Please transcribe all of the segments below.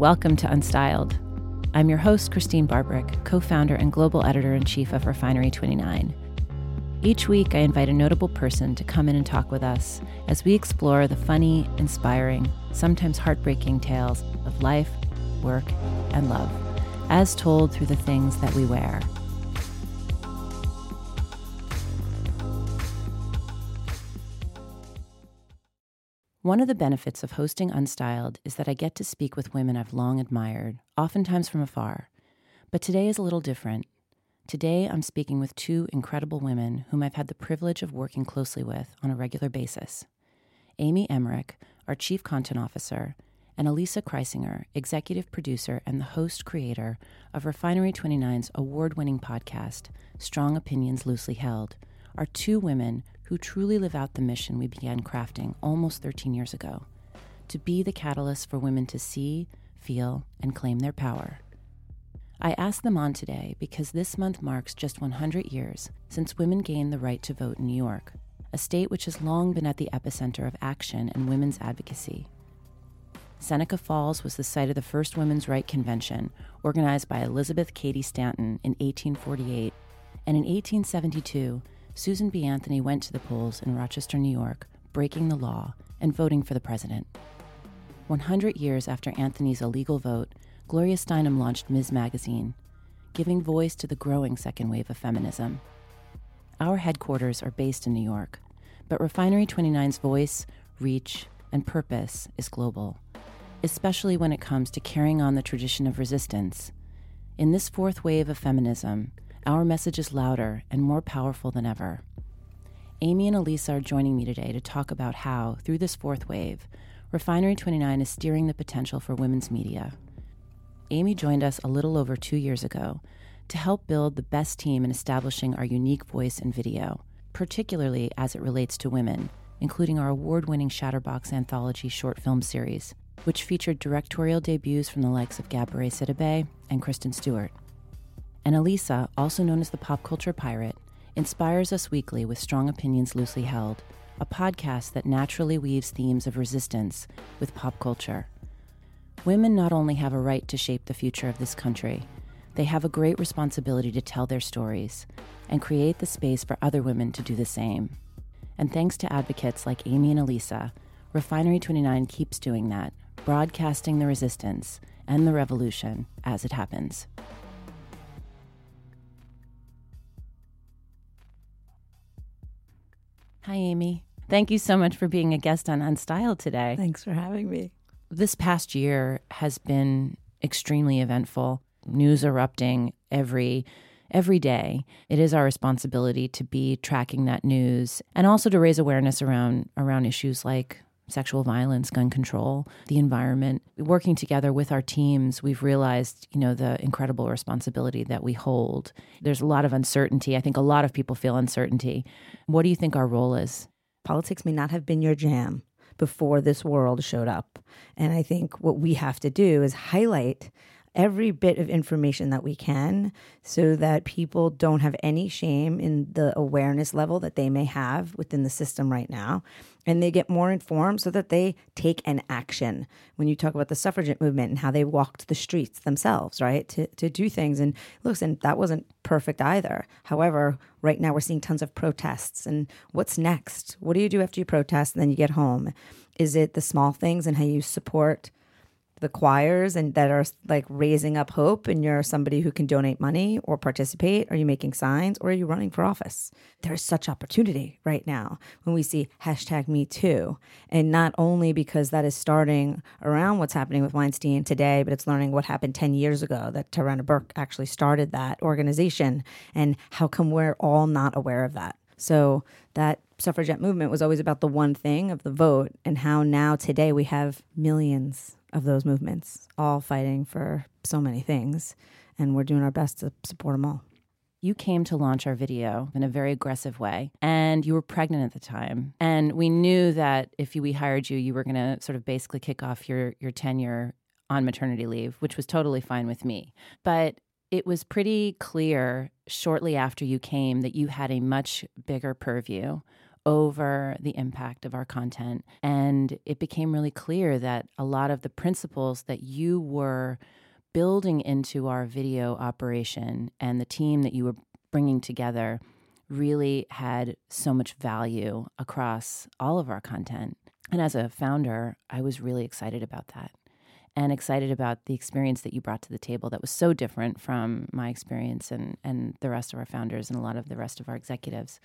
Welcome to Unstyled. I'm your host, Christene Barbieri, co founder and global editor in chief of Refinery 29. Each week, I invite a notable person to come in and talk with us as we explore the funny, inspiring, sometimes heartbreaking tales of life, work, and love, as told through the things that we wear. One of the benefits of hosting Unstyled is that I get to speak with women I've long admired, oftentimes from afar. But today is a little different. Today, I'm speaking with two incredible women whom I've had the privilege of working closely with on a regular basis Amy Emmerich, our Chief Content Officer, and Elisa Kreisinger, Executive Producer and the host creator of Refinery 29's award winning podcast, Strong Opinions Loosely Held, are two women who truly live out the mission we began crafting almost 13 years ago to be the catalyst for women to see, feel, and claim their power. I asked them on today because this month marks just 100 years since women gained the right to vote in New York, a state which has long been at the epicenter of action and women's advocacy. Seneca Falls was the site of the first women's right convention, organized by Elizabeth Cady Stanton in 1848, and in 1872, Susan B. Anthony went to the polls in Rochester, New York, breaking the law and voting for the president. 100 years after Anthony's illegal vote, Gloria Steinem launched Ms. Magazine, giving voice to the growing second wave of feminism. Our headquarters are based in New York, but Refinery 29's voice, reach, and purpose is global, especially when it comes to carrying on the tradition of resistance. In this fourth wave of feminism, our message is louder and more powerful than ever. Amy and Elisa are joining me today to talk about how, through this fourth wave, Refinery 29 is steering the potential for women's media. Amy joined us a little over two years ago to help build the best team in establishing our unique voice in video, particularly as it relates to women, including our award winning Shatterbox anthology short film series, which featured directorial debuts from the likes of Gabourey Sidibe and Kristen Stewart. And Elisa, also known as the Pop Culture Pirate, inspires us weekly with Strong Opinions Loosely Held, a podcast that naturally weaves themes of resistance with pop culture. Women not only have a right to shape the future of this country, they have a great responsibility to tell their stories and create the space for other women to do the same. And thanks to advocates like Amy and Elisa, Refinery 29 keeps doing that, broadcasting the resistance and the revolution as it happens. Hi, Amy. Thank you so much for being a guest on Unstyled today. Thanks for having me. This past year has been extremely eventful. News erupting every every day. It is our responsibility to be tracking that news and also to raise awareness around around issues like sexual violence, gun control, the environment. Working together with our teams, we've realized, you know, the incredible responsibility that we hold. There's a lot of uncertainty. I think a lot of people feel uncertainty. What do you think our role is? Politics may not have been your jam before this world showed up. And I think what we have to do is highlight every bit of information that we can so that people don't have any shame in the awareness level that they may have within the system right now. And they get more informed so that they take an action. When you talk about the suffragette movement and how they walked the streets themselves right to, to do things. And listen that wasn't perfect either. However right now we're seeing tons of protests. And what's next? What do you do after you protest and then you get home? Is it the small things and how you support the choirs and that are like raising up hope and you're somebody who can donate money or participate are you making signs or are you running for office. There's such opportunity right now when we see hashtag me too. And not only because that is starting around what's happening with weinstein today but it's learning what happened 10 years ago that tarana burke actually started that organization and how come we're all not aware of that? So that suffragette movement was always about the one thing of the vote and how now today we have millions of those movements, all fighting for so many things. And we're doing our best to support them all. You came to launch our video in a very aggressive way, and you were pregnant at the time. And we knew that if we hired you, you were going to sort of basically kick off your, your tenure on maternity leave, which was totally fine with me. But it was pretty clear shortly after you came that you had a much bigger purview over the impact of our content. And it became really clear that a lot of the principles that you were building into our video operation and the team that you were bringing together really had so much value across all of our content. And as a founder, I was really excited about that and excited about the experience that you brought to the table that was so different from my experience and, and the rest of our founders and a lot of the rest of our executives.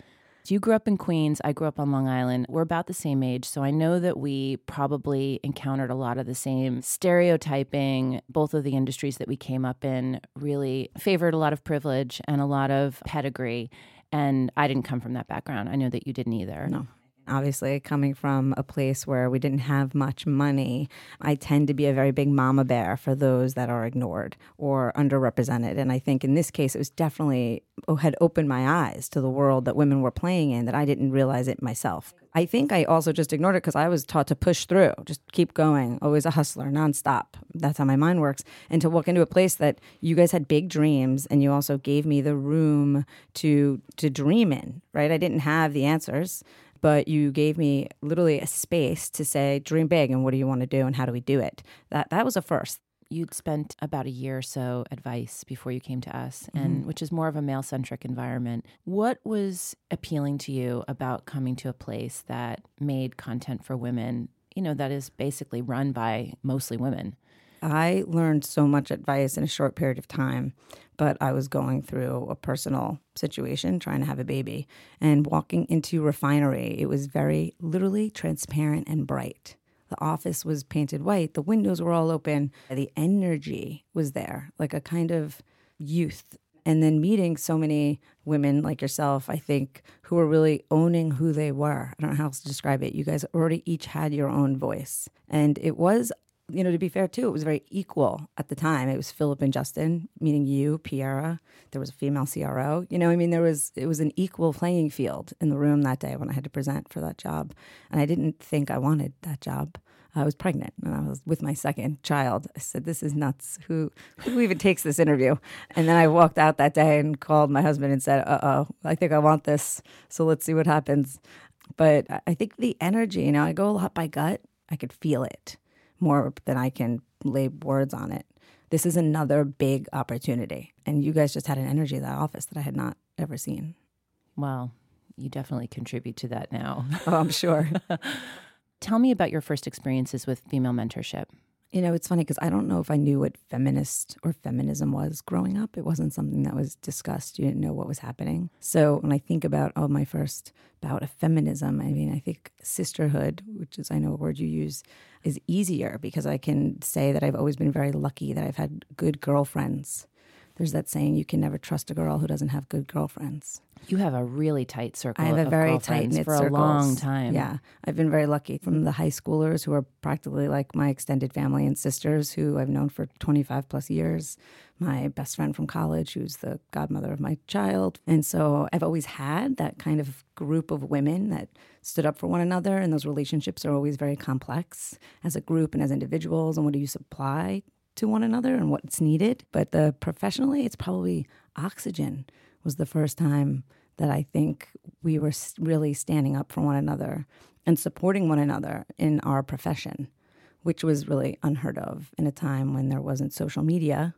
You grew up in Queens, I grew up on Long Island. We're about the same age, so I know that we probably encountered a lot of the same stereotyping. Both of the industries that we came up in really favored a lot of privilege and a lot of pedigree. And I didn't come from that background. I know that you didn't either. No obviously coming from a place where we didn't have much money i tend to be a very big mama bear for those that are ignored or underrepresented. And i think in this case it was definitely had opened my eyes to the world that women were playing in that i didn't realize it myself. I think i also just ignored it because i was taught to push through just keep going always a hustler nonstop. That's how my mind works. And to walk into a place that you guys had big dreams and you also gave me the room to to dream in right? I didn't have the answers but you gave me literally a space to say, dream big and what do you want to do and how do we do it? That that was a first. You'd spent about a year or so at Vice before you came to us, and mm-hmm. which is more of a male centric environment. What was appealing to you about coming to a place that made content for women, you know, that is basically run by mostly women? I learned so much at Vice in a short period of time, but I was going through a personal situation trying to have a baby and walking into refinery. It was very literally transparent and bright. The office was painted white, the windows were all open, the energy was there, like a kind of youth. And then meeting so many women like yourself, I think, who were really owning who they were. I don't know how else to describe it. You guys already each had your own voice. And it was you know, to be fair too, it was very equal at the time. It was Philip and Justin, meaning you, Piera. There was a female CRO. You know, I mean, there was it was an equal playing field in the room that day when I had to present for that job, and I didn't think I wanted that job. I was pregnant and I was with my second child. I said, "This is nuts. Who who even takes this interview?" And then I walked out that day and called my husband and said, "Uh oh, I think I want this. So let's see what happens." But I think the energy, you know, I go a lot by gut. I could feel it more than I can lay words on it. This is another big opportunity. And you guys just had an energy of that office that I had not ever seen. Well, you definitely contribute to that now. oh, I'm sure. Tell me about your first experiences with female mentorship. You know, it's funny because I don't know if I knew what feminist or feminism was growing up. It wasn't something that was discussed. You didn't know what was happening. So when I think about, oh, my first bout of feminism, I mean, I think sisterhood, which is, I know a word you use, is easier because I can say that I've always been very lucky that I've had good girlfriends. There's that saying, you can never trust a girl who doesn't have good girlfriends. You have a really tight circle. I have a very tight knit for a long time. Yeah, I've been very lucky from the high schoolers who are practically like my extended family and sisters who I've known for 25 plus years. My best friend from college, who's the godmother of my child, and so I've always had that kind of group of women that stood up for one another. And those relationships are always very complex as a group and as individuals. And what do you supply to one another and what's needed? But the professionally, it's probably oxygen was the first time that I think we were really standing up for one another and supporting one another in our profession, which was really unheard of in a time when there wasn't social media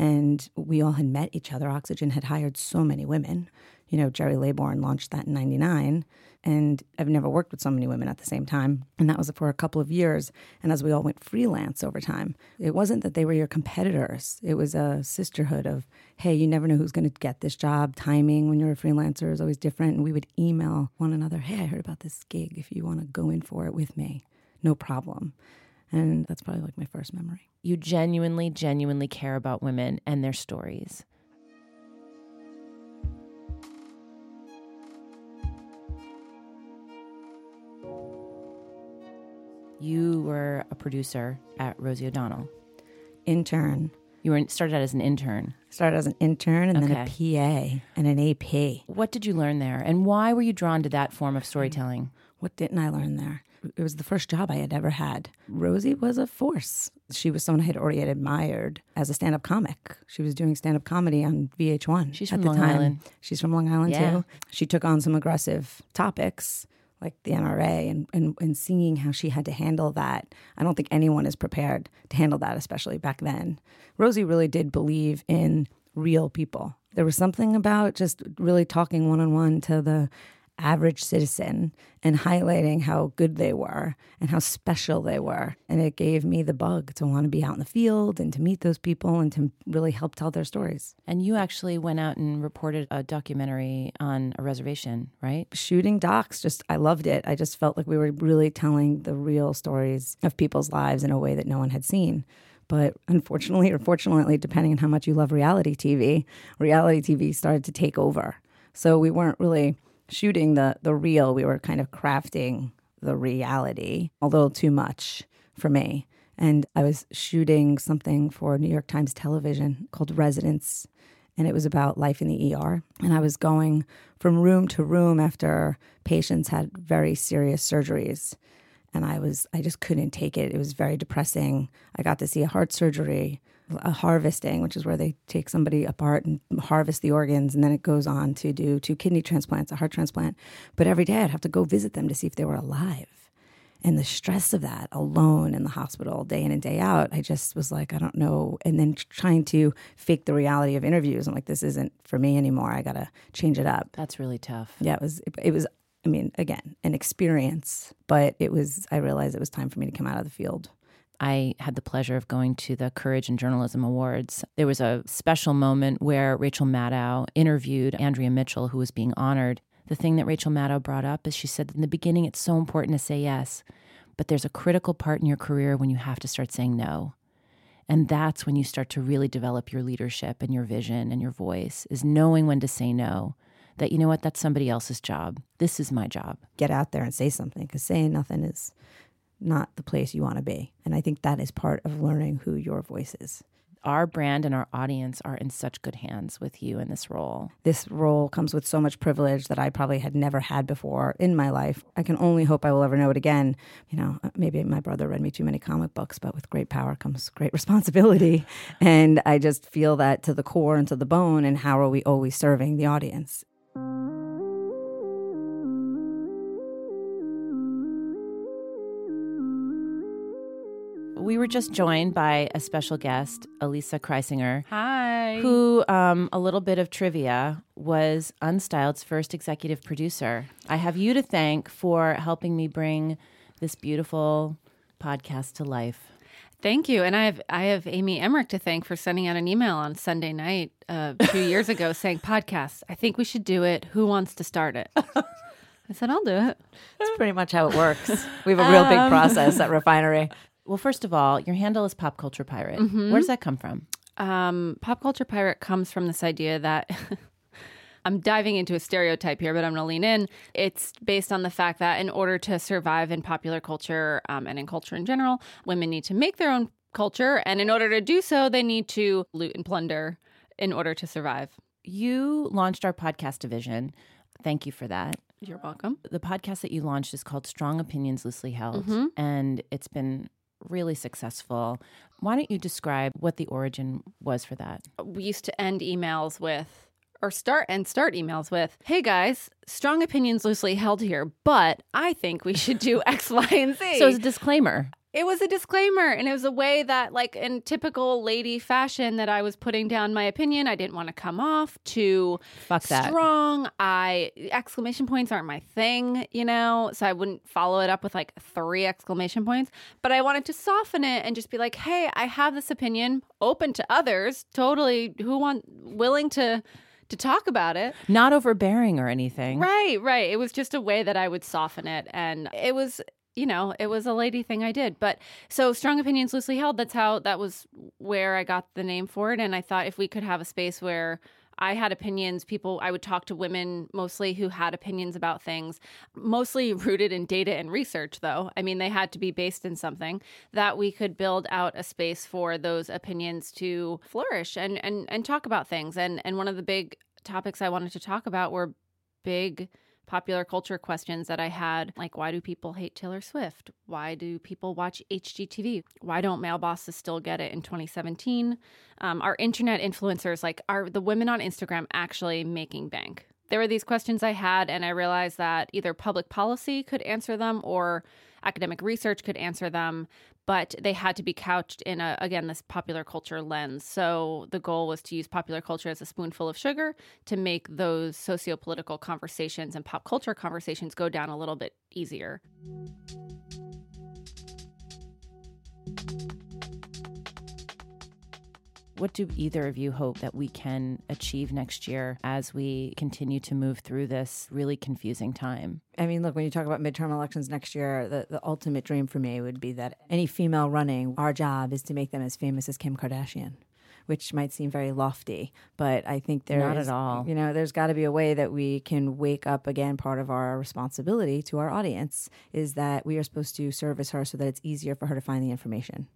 and we all had met each other. Oxygen had hired so many women. You know, Jerry Laybourne launched that in 99. And I've never worked with so many women at the same time. And that was for a couple of years. And as we all went freelance over time, it wasn't that they were your competitors. It was a sisterhood of, hey, you never know who's going to get this job. Timing when you're a freelancer is always different. And we would email one another, hey, I heard about this gig. If you want to go in for it with me, no problem. And that's probably like my first memory. You genuinely, genuinely care about women and their stories. You were a producer at Rosie O'Donnell. Intern. You were started out as an intern. Started as an intern and okay. then a PA and an AP. What did you learn there, and why were you drawn to that form of storytelling? What didn't I learn there? It was the first job I had ever had. Rosie was a force. She was someone I had already admired as a stand up comic. She was doing stand up comedy on VH1. She's at from the Long time. Island. She's from Long Island Yeah. too. She took on some aggressive topics like the NRA and, and, and seeing how she had to handle that. I don't think anyone is prepared to handle that, especially back then. Rosie really did believe in real people. There was something about just really talking one on one to the average citizen and highlighting how good they were and how special they were. And it gave me the bug to want to be out in the field and to meet those people and to really help tell their stories. And you actually went out and reported a documentary on a reservation, right? shooting docs just i loved it i just felt like we were really telling the real stories of people's lives in a way that no one had seen but unfortunately or fortunately depending on how much you love reality tv reality tv started to take over so we weren't really shooting the the real we were kind of crafting the reality a little too much for me and i was shooting something for new york times television called residence and it was about life in the ER. And I was going from room to room after patients had very serious surgeries. And I was, I just couldn't take it. It was very depressing. I got to see a heart surgery, harvesting, which is where they take somebody apart and harvest the organs. And then it goes on to do two kidney transplants, a heart transplant. But every day I'd have to go visit them to see if they were alive and the stress of that alone in the hospital day in and day out i just was like i don't know and then trying to fake the reality of interviews i'm like this isn't for me anymore i gotta change it up That's really tough. yeah it was it was i mean again an experience but it was i realized it was time for me to come out of the field I had the pleasure of going to the Courage in Journalism Awards. There was a special moment where Rachel Maddow interviewed Andrea Mitchell, who was being honored. The thing that Rachel Maddow brought up is she said, in the beginning, it's so important to say yes, but there's a critical part in your career when you have to start saying no. And that's when you start to really develop your leadership and your vision and your voice, is knowing when to say no. That, you know what, that's somebody else's job. This is my job. get out there and say something because saying nothing is not the place you want to be and i think that is part of learning who your voice is Our brand and our audience are in such good hands with you in this role. this role comes with so much privilege that I probably had never had before in my life. I can only hope I will ever know it again. You know, uh, maybe my brother read me too many comic books, but with great power comes great responsibility. and I just feel that to the core and to the bone. And how are we always serving the audience? We were just joined by a special guest, Elisa Kreisinger, Hi. who, um, a little bit of trivia, was Unstyled's first executive producer. I have you to thank for helping me bring this beautiful podcast to life. Thank you. And I have I have Amy Emmerich to thank for sending out an email on Sunday night uh, a few years ago saying, Podcast, I think we should do it. Who wants to start it? I said, I'll do it. That's pretty much how it works. We have a real big process at Refinery. Well, first of all, your handle is Pop Culture Pirate. Where does that come from? Um, pop culture pirate comes from this idea that I'm diving into a stereotype here, but I'm going to lean in. It's based on the fact that in order to survive in popular culture um, and in culture in general, women need to make their own culture. And in order to do so, they need to loot and plunder in order to survive. You launched our podcast division. Thank you for that. You're welcome. The podcast that you launched is called Strong Opinions Loosely Held, Mm-hmm. and it's been really successful. Why don't you describe what the origin was for that? we used to end emails with or start and start emails with hey guys strong opinions loosely held here but i think we should do x y and z So, as a disclaimer, it was a disclaimer and it was a way that like in typical lady fashion that i was putting down my opinion i didn't want to come off too fuck that. strong. I exclamation points aren't my thing you know? So i wouldn't follow it up with like three exclamation points. But i wanted to soften it and just be like hey i have this opinion open to others totally who want willing to to talk about it. Not overbearing or anything. right right. It was just a way that i would soften it and it was you know it was a lady thing i did but so strong opinions loosely held that's how that was where i got the name for it and i thought if we could have a space where I had opinions. People, I would talk to women mostly who had opinions about things, mostly rooted in data and research, though. I mean, they had to be based in something that we could build out a space for those opinions to flourish and and and talk about things. And and one of the big topics I wanted to talk about were big popular culture questions that I had, like why do people hate Taylor Swift? Why do people watch HGTV? Why don't male bosses still get it in 2017? Um, are internet influencers like are the women on Instagram actually making bank? There were these questions I had, and I realized that either public policy could answer them or academic research could answer them but they had to be couched in a again this popular culture lens. So the goal was to use popular culture as a spoonful of sugar to make those socio-political conversations and pop culture conversations go down a little bit easier. What do either of you hope that we can achieve next year as we continue to move through this really confusing time? I mean, look, when you talk about midterm elections next year, the, the ultimate dream for me would be that any female running, our job is to make them as famous as Kim Kardashian which might seem very lofty, but I think there's not at all. You know, there's got to be a way that we can wake up again. Part of our responsibility to our audience is that we are supposed to service her so that it's easier for her to find the information.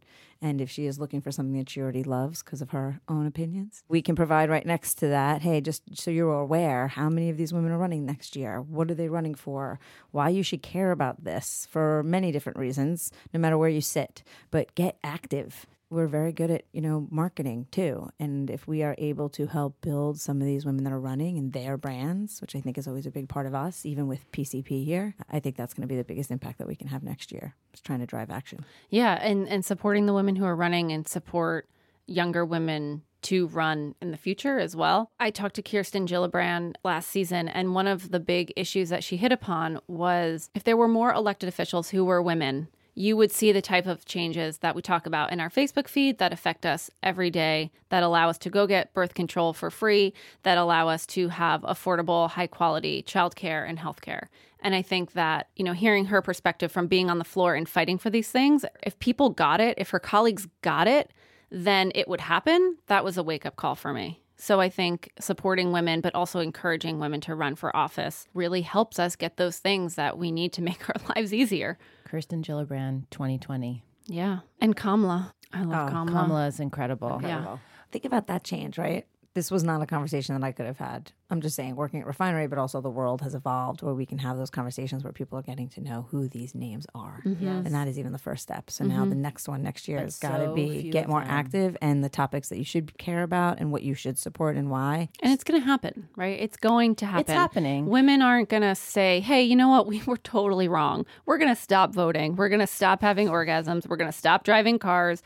And if she is looking for something that she already loves because of her own opinions, we can provide right next to that. Hey, just so you're aware, how many of these women are running next year? What are they running for? Why you should care about this for many different reasons, no matter where you sit. But get active we're very good at you know marketing too. And if we are able to help build some of these women that are running and their brands which i think is always a big part of us even with pcp here i think that's going to be the biggest impact that we can have next year. Is trying to drive action. Yeah and and supporting the women who are running and support younger women to run in the future as well. I talked to Kirsten Gillibrand last season, and one of the big issues that she hit upon was if there were more elected officials who were women you would see the type of changes that we talk about in our Facebook feed that affect us every day, that allow us to go get birth control for free, that allow us to have affordable, high quality childcare and healthcare. And I think that, you know, hearing her perspective from being on the floor and fighting for these things, if people got it, if her colleagues got it, then it would happen. That was a wake up call for me. So I think supporting women, but also encouraging women to run for office really helps us get those things that we need to make our lives easier. Kirsten Gillibrand, 2020. Yeah. And Kamala. I love oh, Kamala. Kamala is incredible. incredible. Yeah. Think about that change, right? This was not a conversation that I could have had I'm just saying, working at refinery, but also the world has evolved where we can have those conversations where people are getting to know who these names are, mm-hmm. and that is even the first step. So mm-hmm. now the next one next year has got to so be get more active and the topics that you should care about and what you should support and why. And it's going to happen, right? It's going to happen. It's happening. Women aren't going to say, "Hey, you know what? We were totally wrong. We're going to stop voting. We're going to stop having orgasms. We're going to stop driving cars."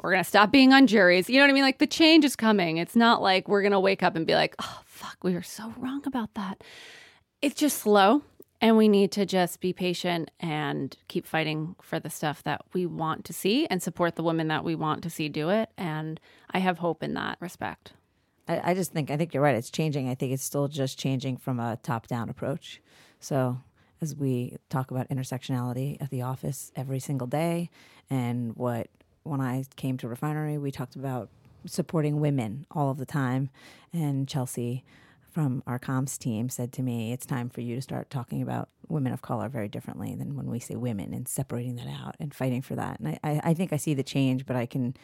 We're going to stop being on juries. You know what I mean? Like the change is coming. It's not like we're going to wake up and be like, oh, fuck, we were so wrong about that. It's just slow. And we need to just be patient and keep fighting for the stuff that we want to see and support the women that we want to see do it. And I have hope in that respect. I, I just think, I think you're right. It's changing. I think it's still just changing from a top down approach. So as we talk about intersectionality at the office every single day and what when I came to refinery we talked about supporting women all of the time. And Chelsea from our comms team said to me, It's time for you to start talking about women of color very differently than when we say women and separating that out and fighting for that. And I, I think I see the change, but I can,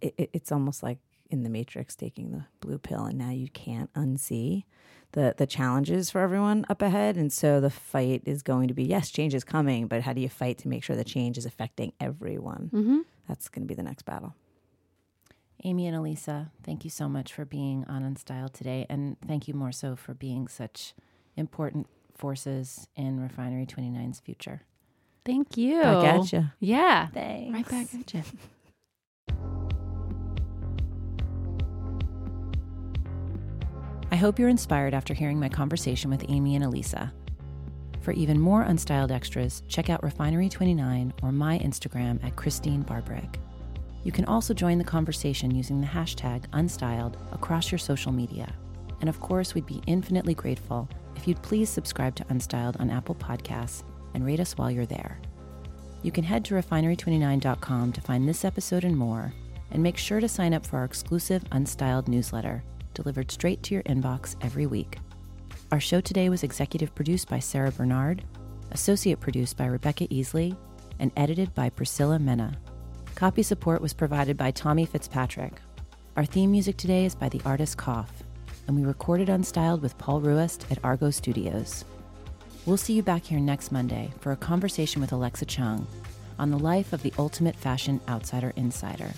it, it's almost like in the Matrix taking the blue pill, and now you can't unsee the the challenges for everyone up ahead. And so the fight is going to be yes, change is coming, but how do you fight to make sure the change is affecting everyone? Mm-hmm. That's going to be the next battle. Amy and Elisa, thank you so much for being on Unstyled today. And thank you more so for being such important forces in Refinery 29's future. Thank you. Back at you. Yeah. Thanks. Right back at you. I hope you're inspired after hearing my conversation with Amy and Elisa. For even more Unstyled extras, check out Refinery29 or my Instagram at Christene Barbieri. You can also join the conversation using the hashtag Unstyled across your social media. And of course, we'd be infinitely grateful if you'd please subscribe to Unstyled on Apple Podcasts and rate us while you're there. You can head to refinery29.com to find this episode and more, and make sure to sign up for our exclusive Unstyled newsletter, delivered straight to your inbox every week. Our show today was executive produced by Sarah Bernard, associate produced by Rebecca Easley, and edited by Priscilla Mena. Copy support was provided by Tommy Fitzpatrick. Our theme music today is by the artist Cough, and we recorded Unstyled with Paul Ruest at Argot Studios. We'll see you back here next Monday for a conversation with Alexa Chung on the life of the ultimate fashion outsider insider.